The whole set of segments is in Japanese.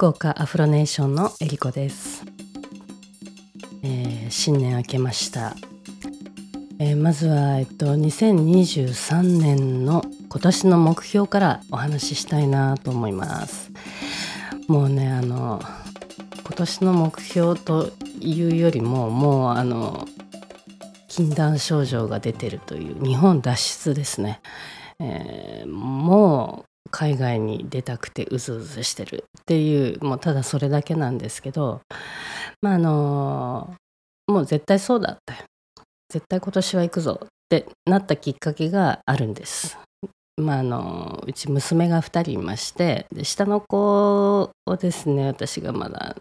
福岡アフロネーションのえりこです、えー新年明けました、えーまずは、えっと、2023年の今年の目標からお話ししたいなと思います。もうねあの今年の目標というよりももうあの禁断症状が出てるという日本脱出ですね、えーもう海外に出たくてうずうずしてるっていうもうただそれだけなんですけどまああのもう絶対そうだって絶対今年は行くぞってなったきっかけがあるんです。まああのうち娘が2人いましてで下の子をですね私がまだ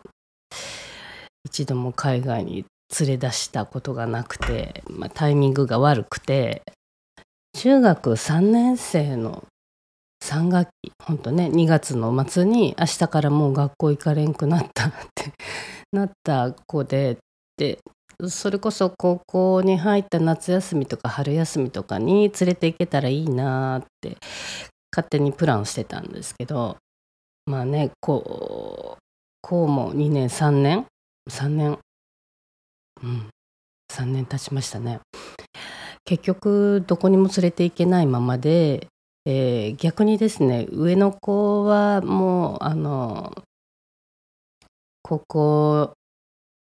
一度も海外に連れ出したことがなくて、まあ、タイミングが悪くて中学3年生の3学期ほんとね2月の末に明日からもう学校行かれんくなったって なった子ででそれこそ高校に入った夏休みとか春休みとかに連れて行けたらいいなって勝手にプランしてたんですけどまあねこうこうも2年3年3年うん3年経ちましたね。結局どこにも連れて行けないままで、えー逆にですね上の子はもうあの高校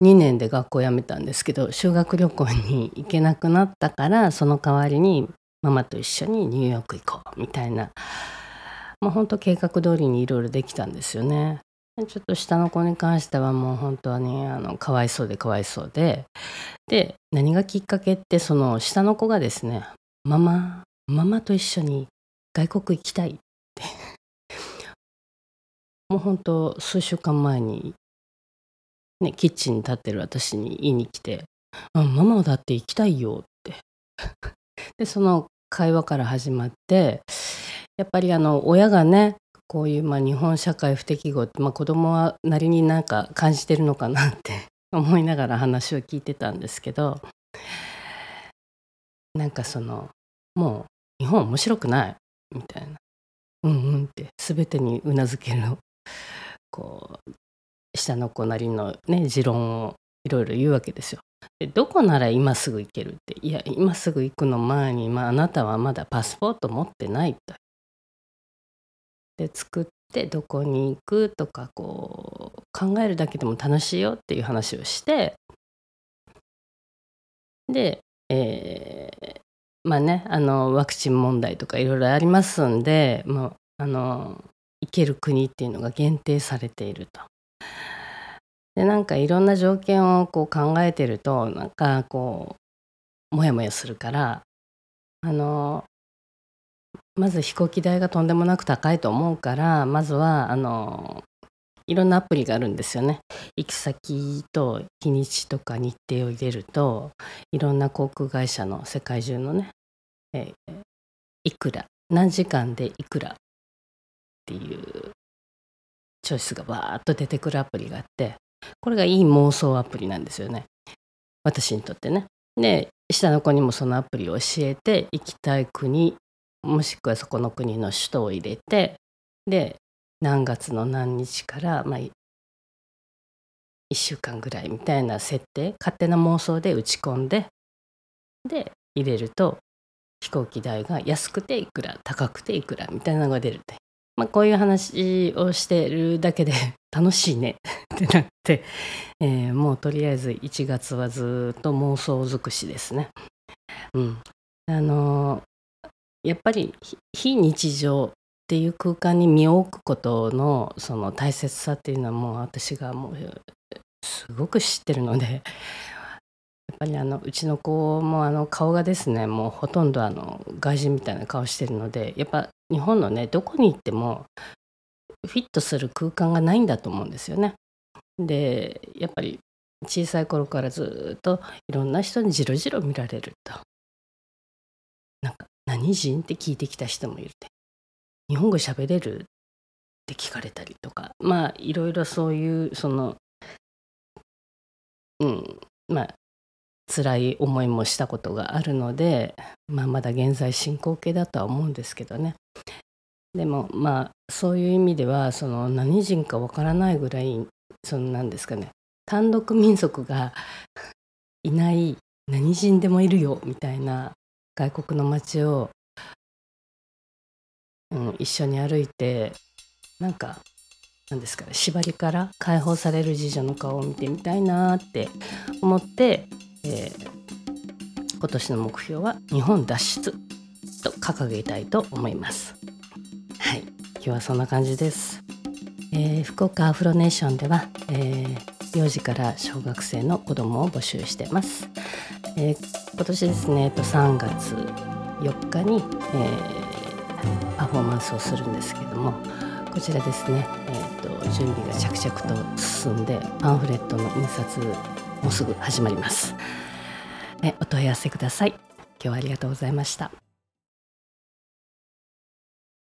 2年で学校辞めたんですけど修学旅行に行けなくなったからその代わりにママと一緒にニューヨーク行こうみたいなもうほんと計画通りにいろいろできたんですよね。ちょっと下の子に関してはもう本当にあのかわいそうでかわいそうでで何がきっかけってその下の子がですね「ママママと一緒に外国行きたい」って。もう本当数週間前にね、キッチンに立ってる私に言いに来て「うんママだって行きたいよ」って。でその会話から始まってやっぱりあの親がねこういうまあ日本社会不適合って、まあ、子供はなりになんか感じてるのかなって思いながら話を聞いてたんですけどなんかそのもう日本面白くない。みたいな「うんうん」って全てにうなずけるこう下の子なりのね持論をいろいろ言うわけですよ。でどこなら今すぐ行けるっていや今すぐ行くの前に、まあ、あなたはまだパスポート持ってないと。で作ってどこに行くとかこう考えるだけでも楽しいよっていう話をしてで、えーまあねあのワクチン問題とかいろいろありますんでもうあの行ける国っていうのが限定されていると。でなんかいろんな条件をこう考えてるとなんかこうモヤモヤするからあのまず飛行機代がとんでもなく高いと思うからまずはあのいろんなアプリがあるんですよね。行き先と日にちとか日程を入れるといろんな航空会社の世界中のね、えーいくら何時間でいくらっていうチョイスがわーっと出てくるアプリがあってこれがいい妄想アプリなんですよね私にとってね。で下の子にもそのアプリを教えて行きたい国もしくはそこの国の首都を入れてで何月の何日から、まあ、1週間ぐらいみたいな設定勝手な妄想で打ち込んでで入れると飛行機代が安くていくら高くていくらみたいなのが出るって、まあ、こういう話をしてるだけで 楽しいね。ってなって、えーもうとりあえず1月はずっと妄想尽くしですね。うん、あのーやっぱり非日常っていう空間に身を置くことのその大切さっていうのはもう私がもうすごく知ってるので やっぱりあのうちの子もあの顔がですねもうほとんどあの外人みたいな顔してるのでやっぱ日本のねどこに行ってもフィットする空間がないんだと思うんですよね。でやっぱり小さい頃からずっといろんな人にじろじろ見られるとなんか「何人?」って聞いてきた人もいるって「日本語喋れる?」って聞かれたりとか。まあいろいろそういうそのうんまあ辛い思いもしたことがあるので、まあ、まだ現在進行形だとは思うんですけどね。でもまあそういう意味ではその何人かわからないぐらいそのなんですかね。単独民族がいない何人でもいるよみたいな外国の街を、うん、一緒に歩いてなんかなんですかね縛りから解放される次女の顔を見てみたいなって思って、えー、今年の目標は日本脱出と掲げたいと思います。はい今日はそんな感じです。えー、福岡アフロネーションでは、えー、幼児から小学生の子供を募集してます。えー、今年ですね、えっと3月4日に、えー、パフォーマンスをするんですけどもこちらですね、えーと、準備が着々と進んでパンフレットの印刷もうすぐ始まります。お問い合わせください。今日はありがとうございました。